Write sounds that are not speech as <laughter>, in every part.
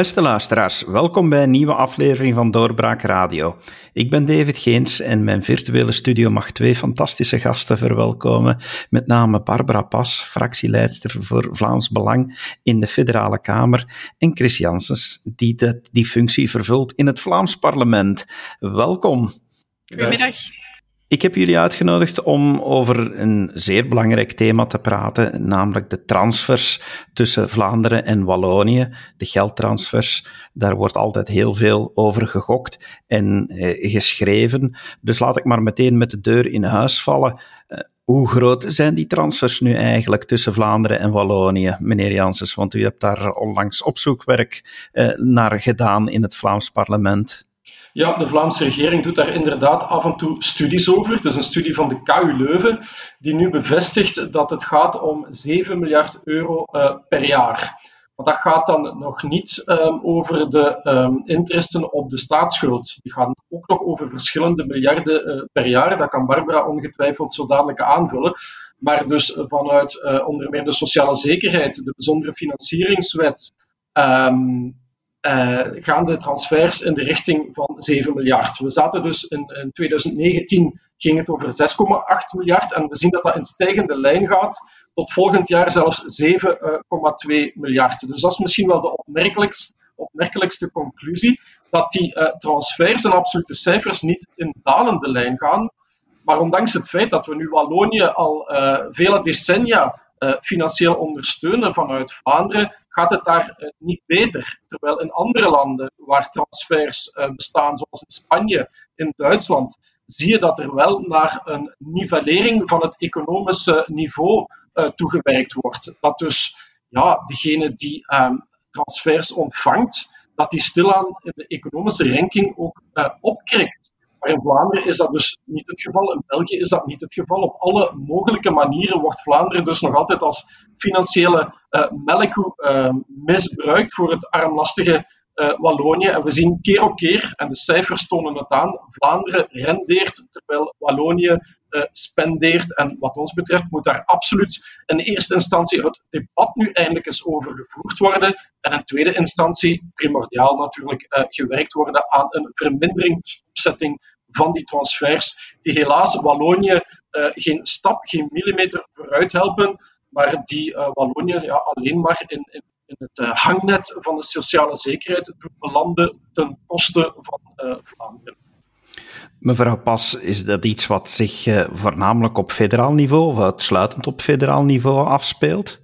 Beste luisteraars, welkom bij een nieuwe aflevering van Doorbraak Radio. Ik ben David Geens en mijn virtuele studio mag twee fantastische gasten verwelkomen, met name Barbara Pas, fractieleidster voor Vlaams Belang in de Federale Kamer, en Chris Janssens, die die functie vervult in het Vlaams Parlement. Welkom. Goedemiddag. Ik heb jullie uitgenodigd om over een zeer belangrijk thema te praten, namelijk de transfers tussen Vlaanderen en Wallonië, de geldtransfers. Daar wordt altijd heel veel over gegokt en eh, geschreven. Dus laat ik maar meteen met de deur in huis vallen. Eh, hoe groot zijn die transfers nu eigenlijk tussen Vlaanderen en Wallonië, meneer Janssens? Want u hebt daar onlangs opzoekwerk eh, naar gedaan in het Vlaams parlement. Ja, de Vlaamse regering doet daar inderdaad af en toe studies over. Het is een studie van de KU Leuven, die nu bevestigt dat het gaat om 7 miljard euro uh, per jaar. Maar dat gaat dan nog niet um, over de um, interesten op de staatsschuld. Die gaan ook nog over verschillende miljarden uh, per jaar. Dat kan Barbara ongetwijfeld zo dadelijk aanvullen. Maar dus vanuit uh, onder meer de sociale zekerheid, de bijzondere financieringswet, um, uh, gaan de transfers in de richting van 7 miljard. We zaten dus in, in 2019 ging het over 6,8 miljard en we zien dat dat in stijgende lijn gaat tot volgend jaar zelfs 7,2 miljard. Dus dat is misschien wel de opmerkelijkste, opmerkelijkste conclusie, dat die uh, transfers en absolute cijfers niet in dalende lijn gaan. Maar ondanks het feit dat we nu Wallonië al uh, vele decennia financieel ondersteunen vanuit Vlaanderen, gaat het daar uh, niet beter. Terwijl in andere landen waar transfers uh, bestaan, zoals in Spanje, in Duitsland, zie je dat er wel naar een nivellering van het economische niveau toegewerkt wordt. Dat dus ja, degene die um, transfers ontvangt, dat die stilaan in de economische ranking ook opkrikt. Maar in Vlaanderen is dat dus niet het geval. In België is dat niet het geval. Op alle mogelijke manieren wordt Vlaanderen dus nog altijd als financiële uh, misbruikt voor het armlastige uh, Wallonië. En we zien keer op keer, en de cijfers tonen het aan, Vlaanderen rendeert terwijl Wallonië spendeert. En wat ons betreft moet daar absoluut in eerste instantie het debat nu eindelijk eens over gevoerd worden. En in tweede instantie, primordiaal natuurlijk, uh, gewerkt worden aan een vermindering, stopzetting van die transfers, die helaas Wallonië uh, geen stap, geen millimeter vooruit helpen, maar die Wallonië ja, alleen maar in, in in het hangnet van de sociale zekerheid doen belanden ten koste van Vlaanderen. Mevrouw Pas, is dat iets wat zich uh, voornamelijk op federaal niveau, of uitsluitend op federaal niveau afspeelt?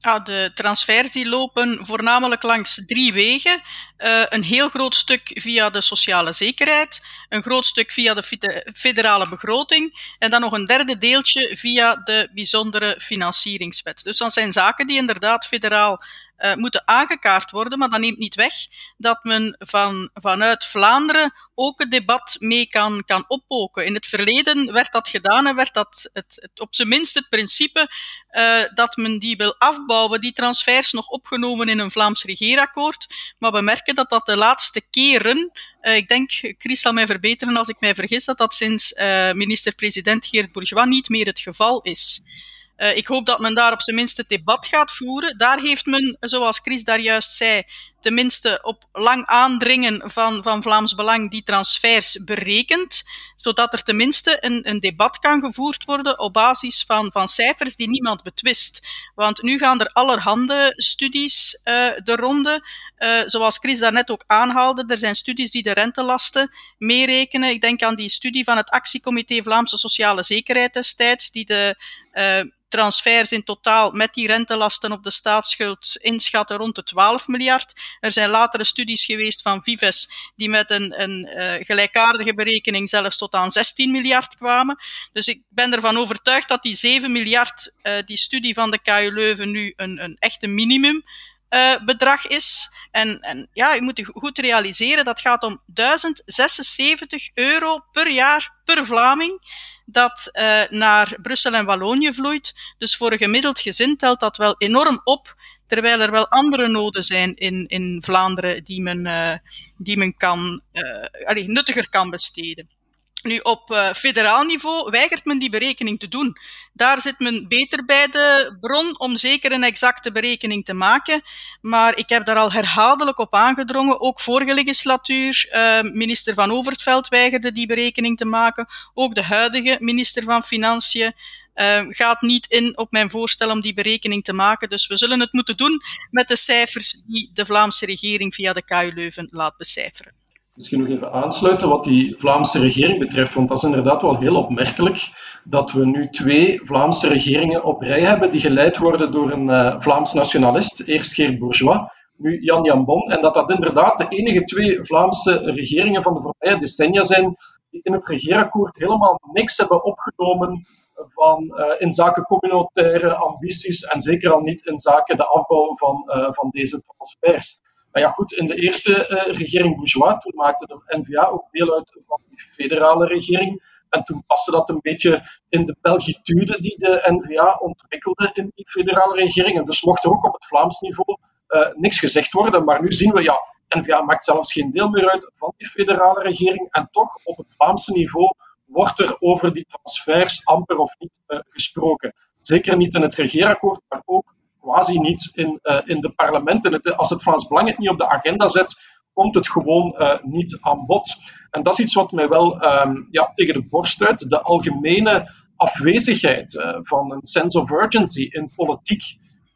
Ah, de transfers die lopen voornamelijk langs drie wegen. Uh, een heel groot stuk via de sociale zekerheid, een groot stuk via de federale begroting en dan nog een derde deeltje via de bijzondere financieringswet. Dus dat zijn zaken die inderdaad federaal uh, moeten aangekaart worden, maar dat neemt niet weg dat men van, vanuit Vlaanderen ook het debat mee kan, kan oppoken. In het verleden werd dat gedaan en werd dat het, het op zijn minst het principe uh, dat men die wil afbouwen, die transfers nog opgenomen in een Vlaams regeerakkoord. Maar we merken dat dat de laatste keren, uh, ik denk, Chris zal mij verbeteren als ik mij vergis, dat dat sinds minister-president Geert Bourgeois niet meer het geval is. Uh, ik hoop dat men daar op zijn minst het debat gaat voeren. Daar heeft men, zoals Chris daar juist zei, tenminste op lang aandringen van, van Vlaams Belang die transfers berekend, zodat er tenminste een, een debat kan gevoerd worden op basis van, van cijfers die niemand betwist. Want nu gaan er allerhande studies uh, de ronde, uh, zoals Chris daarnet ook aanhaalde. Er zijn studies die de rentelasten meerekenen. Ik denk aan die studie van het Actiecomité Vlaamse Sociale Zekerheid destijds, die de uh, transfers in totaal met die rentelasten op de staatsschuld inschatten rond de 12 miljard. Er zijn latere studies geweest van Vives die met een, een uh, gelijkaardige berekening zelfs tot aan 16 miljard kwamen. Dus ik ben ervan overtuigd dat die 7 miljard, uh, die studie van de KU Leuven, nu een, een echte minimum uh, bedrag is. En, en ja, je moet goed realiseren, dat gaat om 1076 euro per jaar per Vlaming dat naar Brussel en Wallonië vloeit. Dus voor een gemiddeld gezin telt dat wel enorm op, terwijl er wel andere noden zijn in, in Vlaanderen die men, uh, die men kan, allee, nuttiger kan besteden. Nu, op uh, federaal niveau weigert men die berekening te doen. Daar zit men beter bij de bron om zeker een exacte berekening te maken. Maar ik heb daar al herhaaldelijk op aangedrongen. Ook vorige legislatuur, minister Van Overtveld weigerde die berekening te maken. Ook de huidige minister van Financiën uh, gaat niet in op mijn voorstel om die berekening te maken. Dus we zullen het moeten doen met de cijfers die de Vlaamse regering via de KU Leuven laat becijferen. Misschien nog even aansluiten wat die Vlaamse regering betreft, want dat is inderdaad wel heel opmerkelijk dat we nu twee Vlaamse regeringen op rij hebben die geleid worden door een uh, Vlaams nationalist, eerst Geert Bourgeois, nu Jan Jan Bon, en dat dat inderdaad de enige twee Vlaamse regeringen van de voorbije decennia zijn die in het regeerakkoord helemaal niks hebben opgenomen van uh, in zaken communautaire ambities en zeker al niet in zaken de afbouw van, uh, van deze transfers. Maar ja, goed, in de eerste uh, regering Bourgeois, toen maakte de NVA ook deel uit van die federale regering. En toen paste dat een beetje in de belgitude die de NVA ontwikkelde in die federale regering. En dus mocht er ook op het Vlaams niveau niks gezegd worden. Maar nu zien we, ja, NVA maakt zelfs geen deel meer uit van die federale regering. En toch, op het Vlaamse niveau, wordt er over die transfers amper of niet uh, gesproken. Zeker niet in het regeerakkoord, maar ook quasi niet in, uh, in de parlementen. Als het Vlaams Belang het niet op de agenda zet, komt het gewoon uh, niet aan bod. En dat is iets wat mij wel um, ja, tegen de borst stuit. De algemene afwezigheid van een sense of urgency in politiek,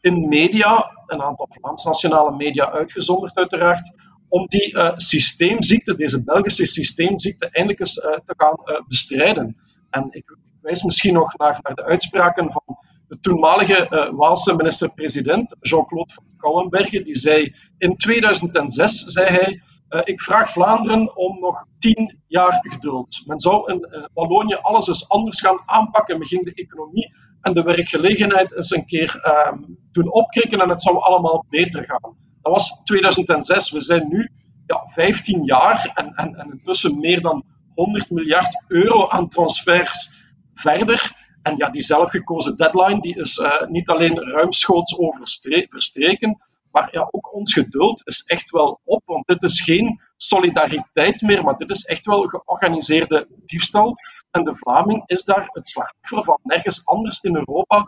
in media, een aantal Vlaams-nationale media uitgezonderd uiteraard, om die uh, systeemziekte, deze Belgische systeemziekte, eindelijk eens te gaan bestrijden. En ik wijs misschien nog naar, de uitspraken van de toenmalige Waalse minister-president Jean-Claude van Kouwenbergen, die zei in 2006, zei hij, ik vraag Vlaanderen om nog tien jaar geduld. Men zou in Wallonië alles eens anders gaan aanpakken. Men ging de economie en de werkgelegenheid eens een keer ehm, doen opkrikken en het zou allemaal beter gaan. Dat was 2006. We zijn nu ja, 15 jaar en, en, en intussen meer dan 100 miljard euro aan transfers verder. En ja, die zelfgekozen deadline die is uh, niet alleen ruimschoots verstreken, maar ja, ook ons geduld is echt wel op. Want dit is geen solidariteit meer, maar dit is echt wel georganiseerde diefstal. En de Vlaming is daar het slachtoffer van. Nergens anders in Europa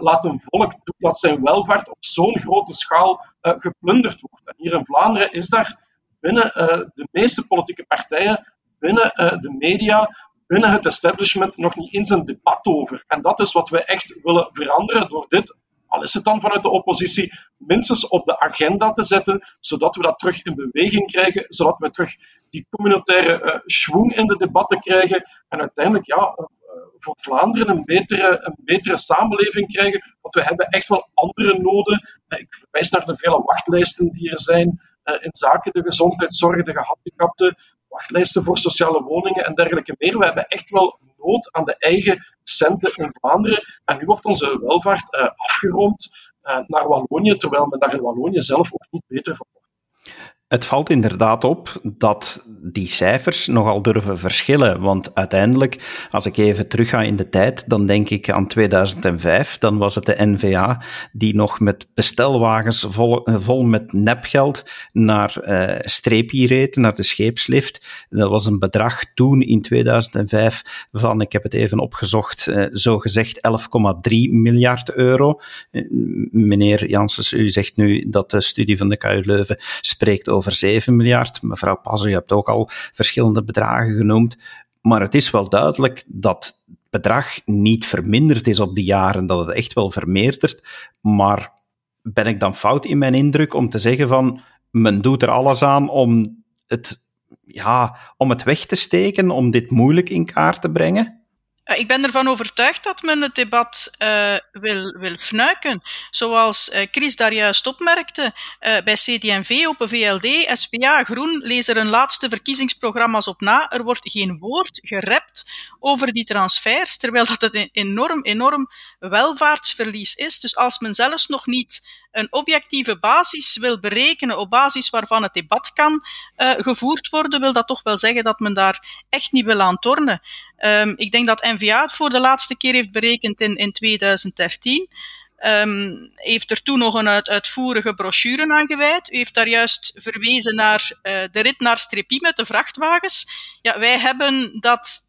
laat een volk toe dat zijn welvaart op zo'n grote schaal uh, geplunderd wordt. En hier in Vlaanderen is daar binnen de meeste politieke partijen, binnen de media, binnen het establishment nog niet eens een debat over. En dat is wat wij echt willen veranderen door dit, al is het dan vanuit de oppositie, minstens op de agenda te zetten, zodat we dat terug in beweging krijgen, zodat we terug die communautaire uh, schwung in de debatten krijgen en uiteindelijk ja, voor Vlaanderen een betere, een betere samenleving krijgen. Want we hebben echt wel andere noden. Uh, ik verwijs naar de vele wachtlijsten die er zijn in zaken de gezondheidszorg, de gehandicapten, wachtlijsten voor sociale woningen en dergelijke meer. We hebben echt wel nood aan de eigen centen in Vlaanderen. En nu wordt onze welvaart uh, afgerond naar Wallonië, terwijl men daar in Wallonië zelf ook niet beter van wordt. Het valt inderdaad op dat die cijfers nogal durven verschillen. Want uiteindelijk, als ik even terug ga in de tijd, dan denk ik aan 2005. Dan was het de NVA die nog met bestelwagens vol, vol met nepgeld naar uh, reed, naar de scheepslift. Dat was een bedrag toen in 2005 van, ik heb het even opgezocht, uh, zo gezegd 11,3 miljard euro. Meneer Janssens, u zegt nu dat de studie van de KU Leuven spreekt over 7 miljard. Mevrouw Pas, u hebt ook al verschillende bedragen genoemd. Maar het is wel duidelijk dat het bedrag niet verminderd is op de jaren, dat het echt wel vermeerdert. Maar ben ik dan fout in mijn indruk om te zeggen van men doet er alles aan om het, ja, om het weg te steken, om dit moeilijk in kaart te brengen? Eh, ik ben ervan overtuigd dat men het debat uh, wil, wil fnuiken. Zoals uh, Chris daar juist opmerkte, bij CD&V, Open VLD, SPA, Groen, lees er een laatste verkiezingsprogramma's op na. Er wordt geen woord gerept over die transfers, terwijl dat het een enorm, enorm welvaartsverlies is. Dus als men zelfs nog niet een objectieve basis wil berekenen, op basis waarvan het debat kan uh, gevoerd worden, wil dat toch wel zeggen dat men daar echt niet wil aan tornen. Um, ik denk dat NVA het voor de laatste keer heeft berekend in, in 2013. um, heeft er toen nog een uit, uitvoerige brochure aan gewijd. U heeft daar juist verwezen naar uh, de rit naar Strepi met de vrachtwagens. Ja, wij hebben dat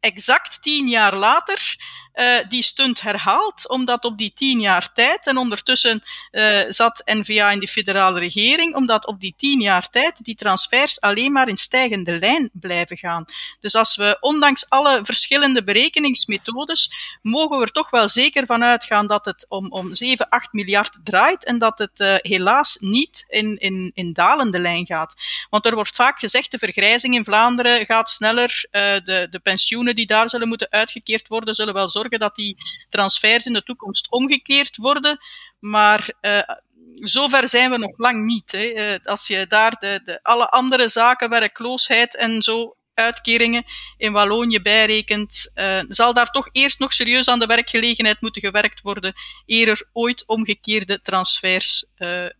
exact tien jaar later uh, die stunt herhaald, omdat op die tien jaar tijd, en ondertussen uh, zat NVA in de federale regering, omdat op die tien jaar tijd die transfers alleen maar in stijgende lijn blijven gaan. Dus als we, ondanks alle verschillende berekeningsmethodes, mogen we er toch wel zeker van uitgaan dat het om, om 7, 8 miljard draait en dat het uh, helaas niet in, in, in dalende lijn gaat. Want er wordt vaak gezegd, de vergrijzing in Vlaanderen gaat sneller, de, de pensioenen die daar zullen moeten uitgekeerd worden, zullen wel dat die transfers in de toekomst omgekeerd worden. Maar uh, zover zijn we nog lang niet. Hè. Uh, als je daar de, de, alle andere zaken, werkloosheid en zo, uitkeringen in Wallonië bijrekent, uh, zal daar toch eerst nog serieus aan de werkgelegenheid moeten gewerkt worden, eer er ooit omgekeerde transfers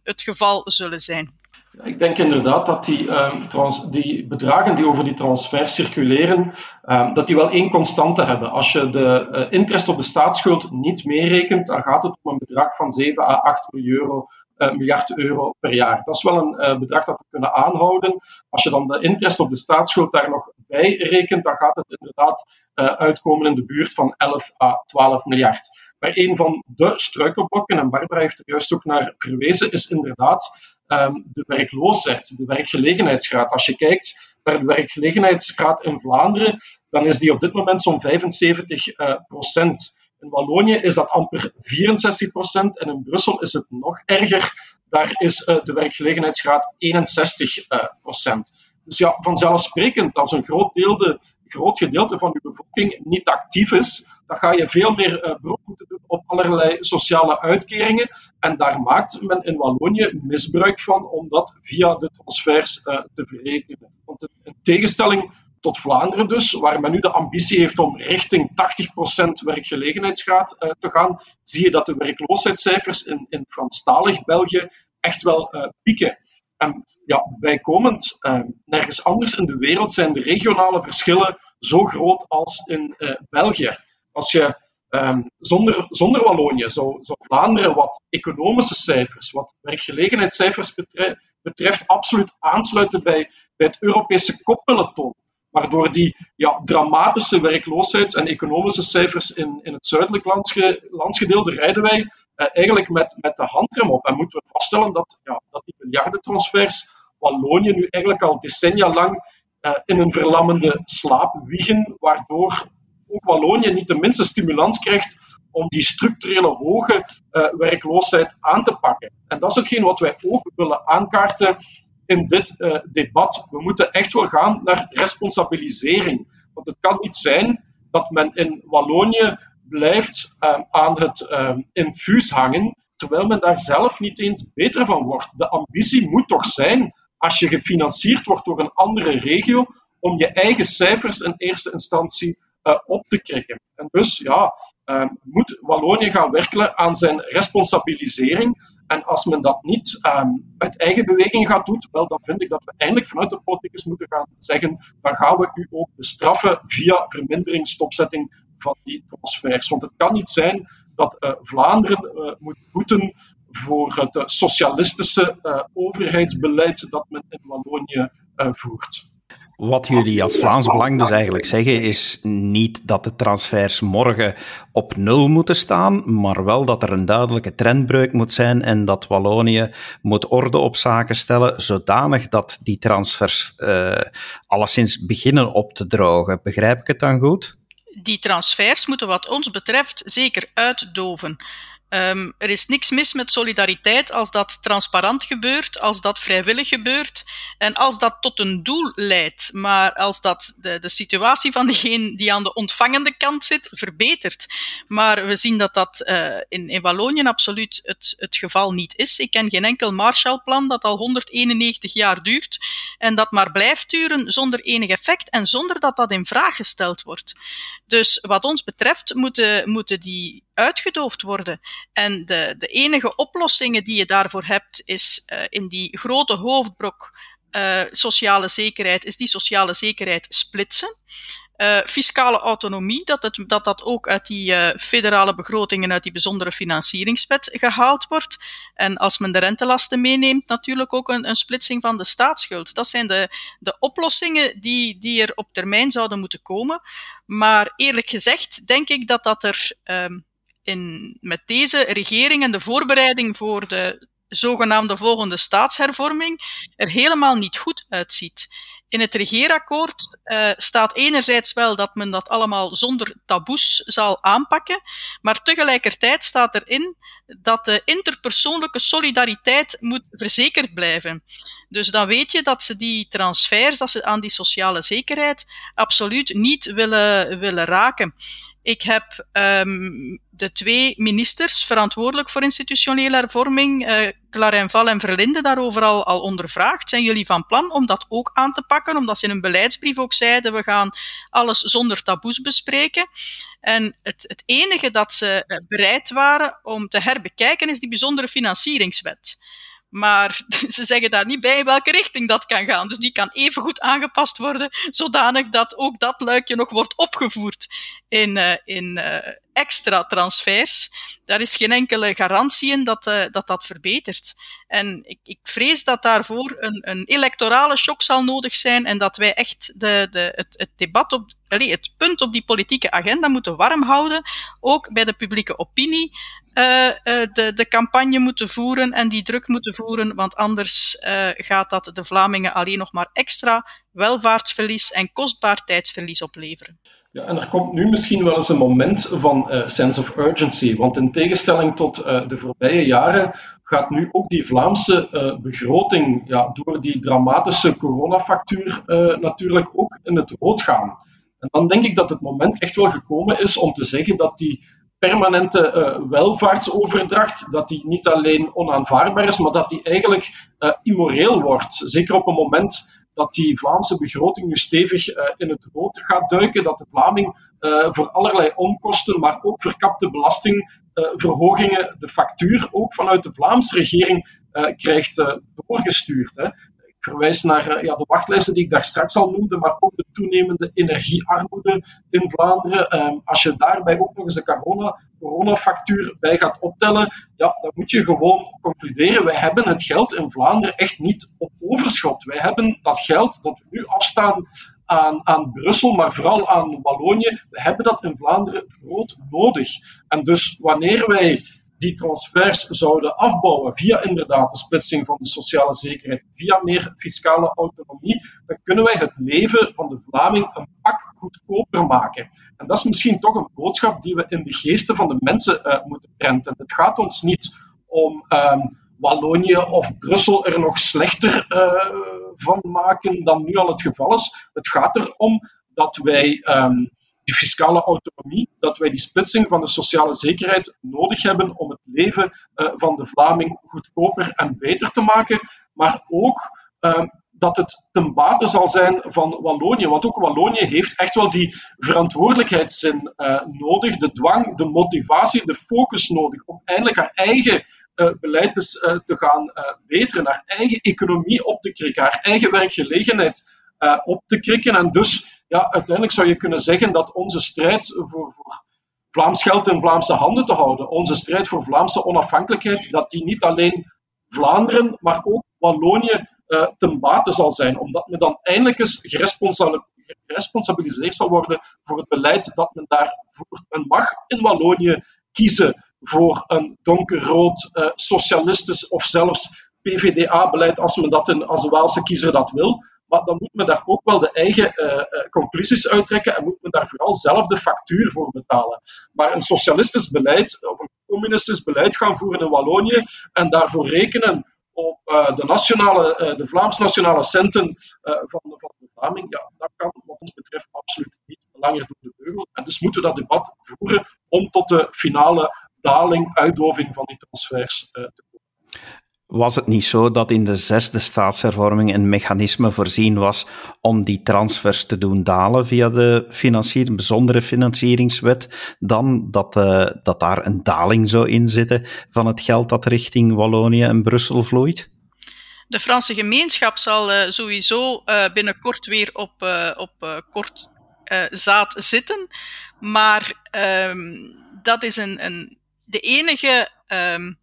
het geval zullen zijn. Ik denk inderdaad dat die, trans, die bedragen die over die transfer circuleren, um, dat die wel één constante hebben. Als je de uh, interest op de staatsschuld niet meerekent, dan gaat het om een bedrag van 7 à 8 euro, uh, miljard euro per jaar. Dat is wel een uh, bedrag dat we kunnen aanhouden. Als je dan de interest op de staatsschuld daar nog bij rekent, dan gaat het inderdaad uitkomen in de buurt van 11 à 12 miljard. Maar een van de struikelblokken, en Barbara heeft er juist ook naar verwezen, is inderdaad um, de werkloosheid, de werkgelegenheidsgraad. Als je kijkt naar de werkgelegenheidsgraad in Vlaanderen, dan is die op dit moment zo'n 75 uh, procent. In Wallonië is dat amper 64 procent en in Brussel is het nog erger. Daar is uh, de werkgelegenheidsgraad 61 uh, procent. Dus ja, vanzelfsprekend, als een groot, deelde, groot gedeelte van je bevolking niet actief is, dan ga je veel meer uh, beroep moeten doen op allerlei sociale uitkeringen. En daar maakt men in Wallonië misbruik van om dat via de transfers uh, te verrekenen. Want in tegenstelling tot Vlaanderen dus, waar men nu de ambitie heeft om richting 80% werkgelegenheidsgraad uh, te gaan, zie je dat de werkloosheidscijfers in, in Franstalig België echt wel pieken. En ja, bijkomend, uh, nergens anders in de wereld zijn de regionale verschillen zo groot als in België. Als je um, zonder, zonder Wallonië zou, Vlaanderen wat economische cijfers, wat werkgelegenheidscijfers betreft, betreft absoluut aansluiten bij, bij het Europese koppeloton. Maar door die ja, dramatische werkloosheids- en economische cijfers in, in het zuidelijk landsge, landsgedeelte rijden wij eh, eigenlijk met, met de handrem op. En moeten we vaststellen dat, ja, miljardentransfers Wallonië nu eigenlijk al decennia lang uh, in een verlammende slaap wiegen, waardoor ook Wallonië niet de minste stimulans krijgt om die structurele hoge uh, werkloosheid aan te pakken. En dat is hetgeen wat wij ook willen aankaarten in dit uh, debat. We moeten echt wel gaan naar responsabilisering. Want het kan niet zijn dat men in Wallonië blijft aan het infuus hangen, terwijl men daar zelf niet eens beter van wordt. De ambitie moet toch zijn, als je gefinancierd wordt door een andere regio, om je eigen cijfers in eerste instantie uh, op te krikken. En dus ja, uh, moet Wallonië gaan werken aan zijn responsabilisering. En als men dat niet um, uit eigen beweging gaat doen, wel, dan vind ik dat we eindelijk vanuit de politicus moeten gaan zeggen, dan gaan we u ook bestraffen via vermindering, stopzetting van die transfers. Want het kan niet zijn dat uh, Vlaanderen moet boeten voor het socialistische overheidsbeleid dat men in Wallonië voert. Wat jullie als Vlaams Belang dus eigenlijk zeggen, is niet dat de transfers morgen op nul moeten staan, maar wel dat er een duidelijke trendbreuk moet zijn en dat Wallonië moet orde op zaken stellen, zodanig dat die transfers uh, alleszins beginnen op te drogen. Begrijp ik het dan goed? Die transfers moeten wat ons betreft zeker uitdoven. Um, er is niks mis met solidariteit als dat transparant gebeurt, als dat vrijwillig gebeurt en als dat tot een doel leidt. Maar als dat de, de situatie van degene die aan de ontvangende kant zit verbetert. Maar we zien dat dat uh, in, in Wallonië absoluut het, het geval niet is. Ik ken geen enkel Marshallplan dat al 191 jaar duurt en dat maar blijft duren zonder enig effect en zonder dat dat in vraag gesteld wordt. Dus wat ons betreft moeten, moeten die uitgedoofd worden. En de, de enige oplossingen die je daarvoor hebt, is uh, in die grote hoofdbrok uh, sociale zekerheid, is die sociale zekerheid splitsen. Uh, fiscale autonomie, dat, het, dat dat ook uit die uh, federale begrotingen, uit die bijzondere financieringswet gehaald wordt. En als men de rentelasten meeneemt, natuurlijk ook een, een splitsing van de staatsschuld. Dat zijn de, de oplossingen die, die er op termijn zouden moeten komen. Maar eerlijk gezegd denk ik dat dat er um, in, met deze regering en de voorbereiding voor de zogenaamde volgende staatshervorming er helemaal niet goed uitziet. In het regeerakkoord uh, staat enerzijds wel dat men dat allemaal zonder taboes zal aanpakken, maar tegelijkertijd staat erin dat de interpersoonlijke solidariteit moet verzekerd blijven. Dus dan weet je dat ze die transfers dat ze aan die sociale zekerheid absoluut niet willen, willen raken. Ik heb um, de twee ministers verantwoordelijk voor institutionele hervorming, uh, Clarijn Val en Verlinde, daarover al, al ondervraagd. Zijn jullie van plan om dat ook aan te pakken? Omdat ze in een beleidsbrief ook zeiden, we gaan alles zonder taboes bespreken. En het, het enige dat ze eh, bereid waren om te herbekijken is die bijzondere financieringswet. Maar <laughs> ze zeggen daar niet bij welke richting dat kan gaan. Dus die kan even goed aangepast worden, zodanig dat ook dat luikje nog wordt opgevoerd in, uh, in uh, extra transfers. Daar is geen enkele garantie in dat uh, dat, dat verbetert. En ik, ik vrees dat daarvoor een, een electorale shock zal nodig zijn en dat wij echt de, de, het, het debat op, het punt op die politieke agenda moeten warm houden, ook bij de publieke opinie, uh, uh, de, de campagne moeten voeren en die druk moeten voeren, want anders gaat dat de Vlamingen alleen nog maar extra welvaartsverlies en kostbaar tijdsverlies opleveren. Ja, en er komt nu misschien wel eens een moment van uh, sense of urgency, want in tegenstelling tot uh, de voorbije jaren gaat nu ook die Vlaamse uh, begroting ja, door die dramatische coronafactuur natuurlijk ook in het rood gaan. En dan denk ik dat het moment echt wel gekomen is om te zeggen dat die permanente welvaartsoverdracht, dat die niet alleen onaanvaardbaar is, maar dat die eigenlijk immoreel wordt. Zeker op een moment dat die Vlaamse begroting nu stevig uh, in het rood gaat duiken, dat de Vlaming voor allerlei onkosten, maar ook verkapte belastingverhogingen de factuur ook vanuit de Vlaamse regering krijgt doorgestuurd. Verwijs naar eh, ja, de wachtlijsten die ik daar straks al noemde, maar ook de toenemende energiearmoede in Vlaanderen. Ehm, als je daarbij ook nog eens de corona, coronafactuur bij gaat optellen, ja, dan moet je gewoon concluderen, wij hebben het geld in Vlaanderen echt niet op overschot. Wij hebben dat geld dat we nu afstaan aan, aan, Brussel, maar vooral aan Wallonië, we hebben dat in Vlaanderen groot nodig. En dus wanneer wij die transfers zouden afbouwen via inderdaad de splitsing van de sociale zekerheid, via meer fiscale autonomie, dan kunnen wij het leven van de Vlaming een pak goedkoper maken. En dat is misschien toch een boodschap die we in de geesten van de mensen uh, moeten prenten. Het gaat ons niet om um, Wallonië of Brussel er nog slechter uh, van maken dan nu al het geval is. Het gaat erom dat wij um, die fiscale autonomie, dat wij die splitsing van de sociale zekerheid nodig hebben om het leven uh, van de Vlaming goedkoper en beter te maken, maar ook uh, dat het ten bate zal zijn van Wallonië. Want ook Wallonië heeft echt wel die verantwoordelijkheidszin uh, nodig, de dwang, de motivatie, de focus nodig om eindelijk haar eigen uh, beleid te, gaan beteren, haar eigen economie op te krikken, haar eigen werkgelegenheid op te krikken. En dus ja, uiteindelijk zou je kunnen zeggen dat onze strijd voor, Vlaams geld in Vlaamse handen te houden, onze strijd voor Vlaamse onafhankelijkheid, dat die niet alleen Vlaanderen, maar ook Wallonië uh, ten bate zal zijn. Omdat men dan eindelijk eens geresponsabiliseerd zal worden voor het beleid dat men daar voert. Mag in Wallonië kiezen voor een donkerrood, uh, socialistisch of zelfs PVDA-beleid als men dat in, als een Waalse kiezer dat wil. Maar dan moet men daar ook wel de eigen uh, conclusies uittrekken en moet men daar vooral zelf de factuur voor betalen. Maar een socialistisch beleid of een communistisch beleid gaan voeren in Wallonië en daarvoor rekenen op uh, de, nationale, de Vlaams-nationale centen van, de, van de Vlaming, ja, dat kan wat ons betreft absoluut niet langer door de beugel. En dus moeten we dat debat voeren om tot de finale daling, uitdoving van die transfers te komen was het niet zo dat in de zesde staatshervorming een mechanisme voorzien was om die transfers te doen dalen via de financier, bijzondere financieringswet, dan dat, uh, dat daar een daling zou in zitten van het geld dat richting Wallonië en Brussel vloeit? De Franse gemeenschap zal uh, sowieso uh, binnenkort weer op, op kort zaad zitten. Maar ehm, dat is een, een, de enige um,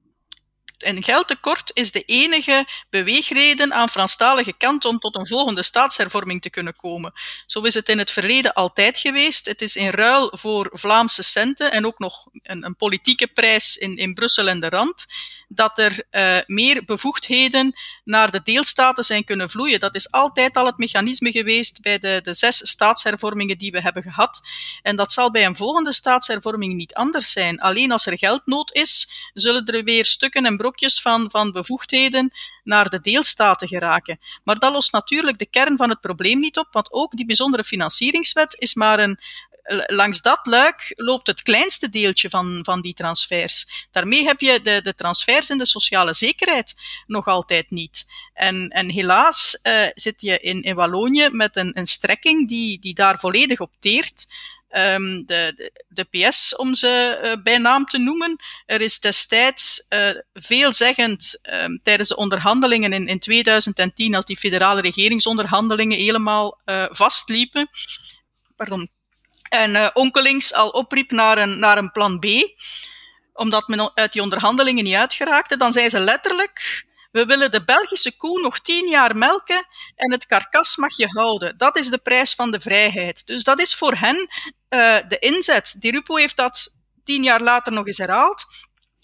en geldtekort is de enige beweegreden aan Franstalige kant om tot een volgende staatshervorming te kunnen komen. Zo is het in het verleden altijd geweest. Het is in ruil voor Vlaamse centen en ook nog een, een politieke prijs in, in Brussel en de Rand, dat er uh, meer bevoegdheden naar de deelstaten zijn kunnen vloeien. Dat is altijd al het mechanisme geweest bij de, de zes staatshervormingen die we hebben gehad. En dat zal bij een volgende staatshervorming niet anders zijn. Alleen als er geldnood is, zullen er weer stukken en brokjes van, van bevoegdheden naar de deelstaten geraken. Maar dat lost natuurlijk de kern van het probleem niet op, want ook die bijzondere financieringswet is maar een, langs dat luik loopt het kleinste deeltje van, van die transfers. Daarmee heb je de, de transfers in de sociale zekerheid nog altijd niet. En, en helaas uh, zit je in, in Wallonië met een, een strekking die, die daar volledig op teert. Um, de, de, PS, om ze uh, bij naam te noemen. Er is destijds uh, veelzeggend um, tijdens de onderhandelingen in, in 2010, als die federale regeringsonderhandelingen helemaal vastliepen. Pardon, en uh, onkelings al opriep naar een, naar een plan B, omdat men uit die onderhandelingen niet uitgeraakte, dan zei ze letterlijk, we willen de Belgische koe nog tien jaar melken en het karkas mag je houden. Dat is de prijs van de vrijheid. Dus dat is voor hen uh, de inzet. Di Rupo heeft dat tien jaar later nog eens herhaald.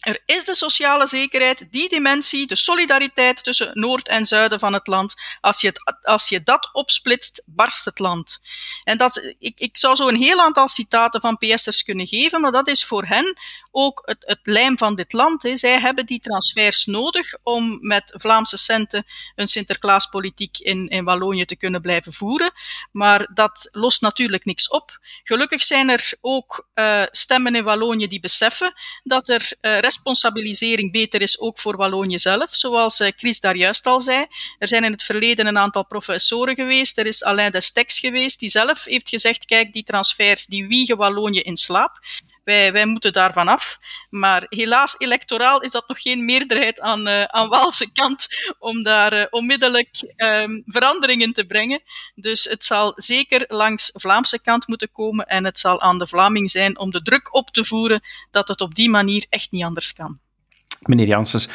Er is de sociale zekerheid, die dimensie, de solidariteit tussen noord en zuiden van het land. Als je, het, als je dat opsplitst, barst het land. En dat, ik, ik zou zo een heel aantal citaten van PS'ers kunnen geven, maar dat is voor hen ook het, het lijm van dit land. Hè. Zij hebben die transfers nodig om met Vlaamse centen een Sinterklaaspolitiek in, in Wallonië te kunnen blijven voeren. Maar dat lost natuurlijk niks op. Gelukkig zijn er ook uh, stemmen in Wallonië die beseffen dat er uh, responsabilisering beter is ook voor Wallonië zelf. Zoals uh, Chris daar juist al zei. Er zijn in het verleden een aantal professoren geweest. Er is Alain Destex geweest die zelf heeft gezegd, kijk, die transfers die wiegen Wallonië in slaap. Wij, wij moeten daarvan af. Maar helaas, electoraal is dat nog geen meerderheid aan, uh, aan Waalse kant om daar uh, onmiddellijk um, veranderingen te brengen. Dus het zal zeker langs Vlaamse kant moeten komen en het zal aan de Vlaming zijn om de druk op te voeren dat het op die manier echt niet anders kan meneer Janssens,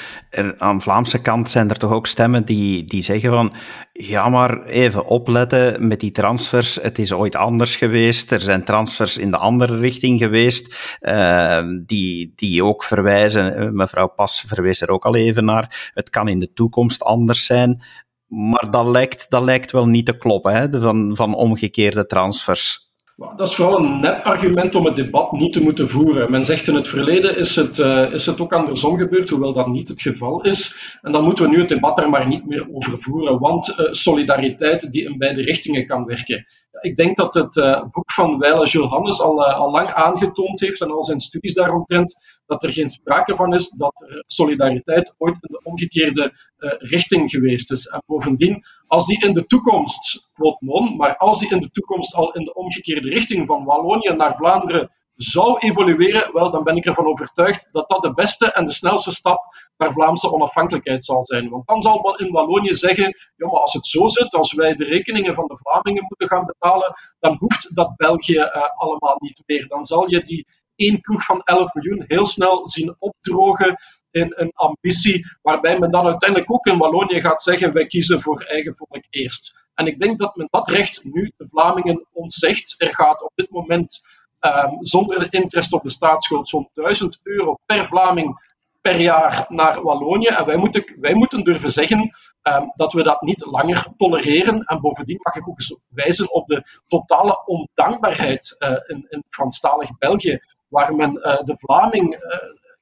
aan Vlaamse kant zijn er toch ook stemmen die, die zeggen van, ja maar even opletten met die transfers, het is ooit anders geweest, er zijn transfers in de andere richting geweest, uh, die, die ook verwijzen, eh, mevrouw Pas verwees er ook al even naar, het kan in de toekomst anders zijn, maar dat lijkt, dat lijkt wel niet te kloppen, hè, van, van omgekeerde transfers. Dat is vooral een net argument om het debat niet te moeten voeren. Men zegt in het verleden is het, uh, is het ook andersom gebeurd, hoewel dat niet het geval is. En dan moeten we nu het debat er maar niet meer over voeren, want uh, solidariteit die in beide richtingen kan werken. Ik denk dat het uh, boek van Weile Jules al, al lang aangetoond heeft en al zijn studies daaromtrent dat er geen sprake van is dat er solidariteit ooit in de omgekeerde uh, richting geweest is. En bovendien, als die in de toekomst, quote non, maar als die in de toekomst al in de omgekeerde richting van Wallonië naar Vlaanderen zou evolueren, wel, dan ben ik ervan overtuigd dat dat de beste en de snelste stap naar Vlaamse onafhankelijkheid zal zijn. Want dan zal men in Wallonië zeggen, ja, maar als het zo zit, als wij de rekeningen van de Vlamingen moeten gaan betalen, dan hoeft dat België uh, allemaal niet meer. Dan zal je die één ploeg van 11 miljoen heel snel zien opdrogen in een ambitie, waarbij men dan uiteindelijk ook in Wallonië gaat zeggen: wij kiezen voor eigen volk eerst. En ik denk dat men dat recht nu de Vlamingen ontzegt. Er gaat op dit moment um, zonder de interest op de staatsschuld zo'n 1000 euro per Vlaming per jaar naar Wallonië. En wij moeten, wij moeten durven zeggen um, dat we dat niet langer tolereren. En bovendien mag ik ook eens wijzen op de totale ondankbaarheid uh, in, in Franstalig België waar men uh, de Vlaming uh,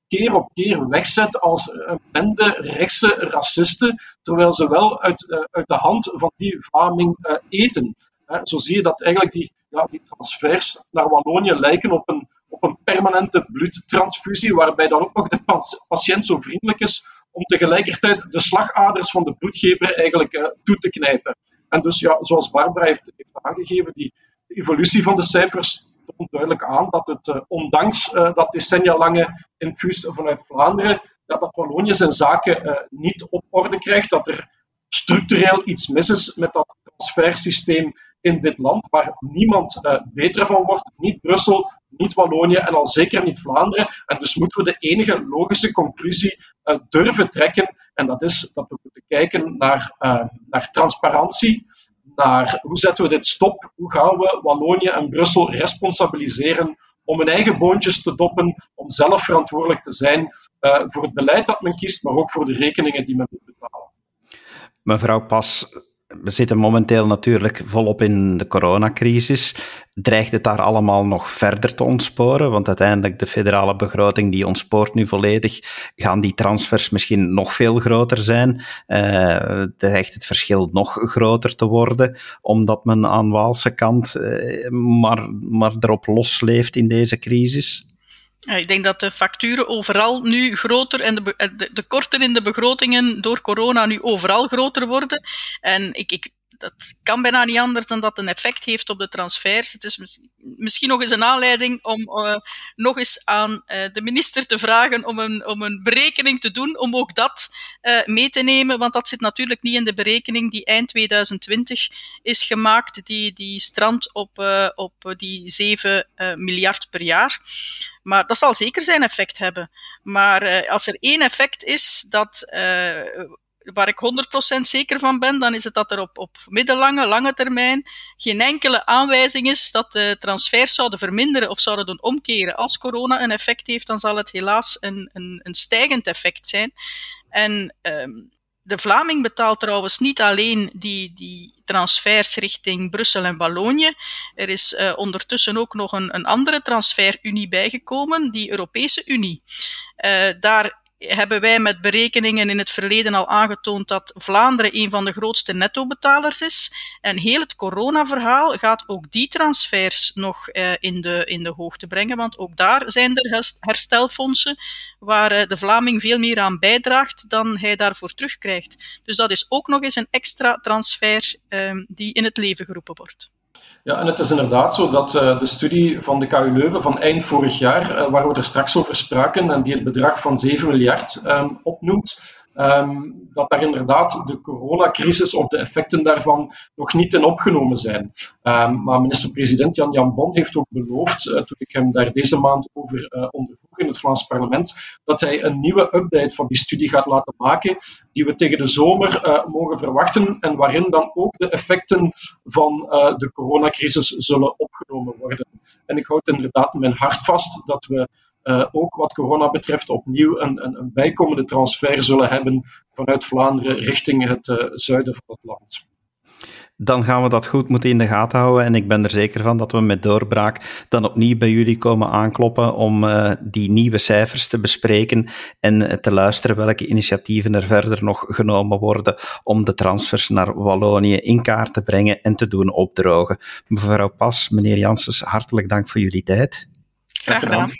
keer op keer wegzet als een bende rechtse racisten, terwijl ze wel uit, uit de hand van die Vlaming eten. zo zie je dat eigenlijk die, ja, die transfers naar Wallonië lijken op een, op een permanente bloedtransfusie, waarbij dan ook nog de patiënt zo vriendelijk is om tegelijkertijd de slagaders van de bloedgever eigenlijk toe te knijpen. En dus, ja, zoals Barbara heeft, aangegeven, die evolutie van de cijfers toont duidelijk aan dat het, uh, ondanks uh, dat decennia lange infuus vanuit Vlaanderen, dat, Wallonië zijn zaken niet op orde krijgt, dat er structureel iets mis is met dat transfersysteem in dit land, waar niemand beter van wordt. Niet Brussel, niet Wallonië en al zeker niet Vlaanderen. En dus moeten we de enige logische conclusie uh, durven trekken. En dat is dat we moeten kijken naar, uh, naar transparantie, naar hoe zetten we dit stop, hoe gaan we Wallonië en Brussel responsabiliseren om hun eigen boontjes te doppen, om zelf verantwoordelijk te zijn uh, voor het beleid dat men kiest, maar ook voor de rekeningen die men moet betalen. Mevrouw Pas, we zitten momenteel natuurlijk volop in de coronacrisis. Dreigt het daar allemaal nog verder te ontsporen? Want uiteindelijk de federale begroting die ontspoort nu volledig. Gaan die transfers misschien nog veel groter zijn? Uh, dreigt het verschil nog groter te worden? Omdat men aan Waalse kant uh, maar, maar erop losleeft in deze crisis? Ik denk dat de facturen overal nu groter en de, de, de korten in de begrotingen door corona nu overal groter worden. En ik, ik dat kan bijna niet anders dan dat een effect heeft op de transfers. Het is misschien nog eens een aanleiding om uh, nog eens aan uh, de minister te vragen om een, om een berekening te doen, om ook dat uh, mee te nemen, want dat zit natuurlijk niet in de berekening die eind 2020 is gemaakt, die, die strandt op, op die 7 miljard per jaar. Maar dat zal zeker zijn effect hebben. Maar als er één effect is dat waar ik 100% zeker van ben, dan is het dat er op, op middellange, lange termijn geen enkele aanwijzing is dat de transfers zouden verminderen of zouden doen omkeren. Als corona een effect heeft, dan zal het helaas een, een, een stijgend effect zijn. En um, de Vlaming betaalt trouwens niet alleen die, die transfers richting Brussel en Wallonië. Er is uh, ondertussen ook nog een, een andere transferunie bijgekomen, die Europese Unie. Uh, daar hebben wij met berekeningen in het verleden al aangetoond dat Vlaanderen een van de grootste nettobetalers is. En heel het coronaverhaal gaat ook die transfers nog uh, in, de, in de hoogte brengen, want ook daar zijn er herstelfondsen waar uh, de Vlaming veel meer aan bijdraagt dan hij daarvoor terugkrijgt. Dus dat is ook nog eens een extra transfer uh, die in het leven geroepen wordt. Ja, en het is inderdaad zo dat uh, de studie van de KU Leuven van eind vorig jaar, uh, waar we er straks over spraken, en die het bedrag van 7 miljard um, opnoemt, um, dat daar inderdaad de coronacrisis of de effecten daarvan nog niet in opgenomen zijn. Um, maar minister-president Jan Jan Bon heeft ook beloofd, uh, toen ik hem daar deze maand over uh, ondervroeg in het Vlaams parlement, dat hij een nieuwe update van die studie gaat laten maken, die we tegen de zomer uh, mogen verwachten en waarin dan ook de effecten van de coronacrisis zullen opgenomen worden. En ik houd inderdaad mijn hart vast dat we ook wat corona betreft opnieuw een, een, een, bijkomende transfer zullen hebben vanuit Vlaanderen richting het uh, zuiden van het land. Dan gaan we dat goed moeten in de gaten houden. En ik ben er zeker van dat we met doorbraak dan opnieuw bij jullie komen aankloppen om uh, die nieuwe cijfers te bespreken en te luisteren welke initiatieven er verder nog genomen worden om de transfers naar Wallonië in kaart te brengen en te doen opdrogen. Mevrouw Pas, meneer Janssens, hartelijk dank voor jullie tijd. Graag gedaan.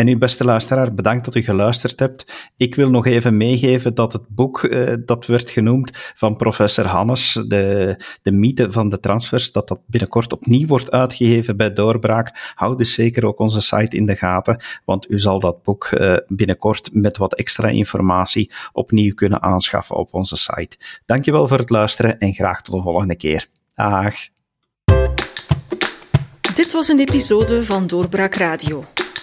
En u, beste luisteraar, bedankt dat u geluisterd hebt. Ik wil nog even meegeven dat het boek uh, dat werd genoemd van professor Hannes, de, de mythe van de transfers, dat dat binnenkort opnieuw wordt uitgegeven bij Doorbraak. Houd dus zeker ook onze site in de gaten, want u zal dat boek uh, binnenkort met wat extra informatie opnieuw kunnen aanschaffen op onze site. Dankjewel voor het luisteren en graag tot de volgende keer. Dag. Dit was een episode van Doorbraak Radio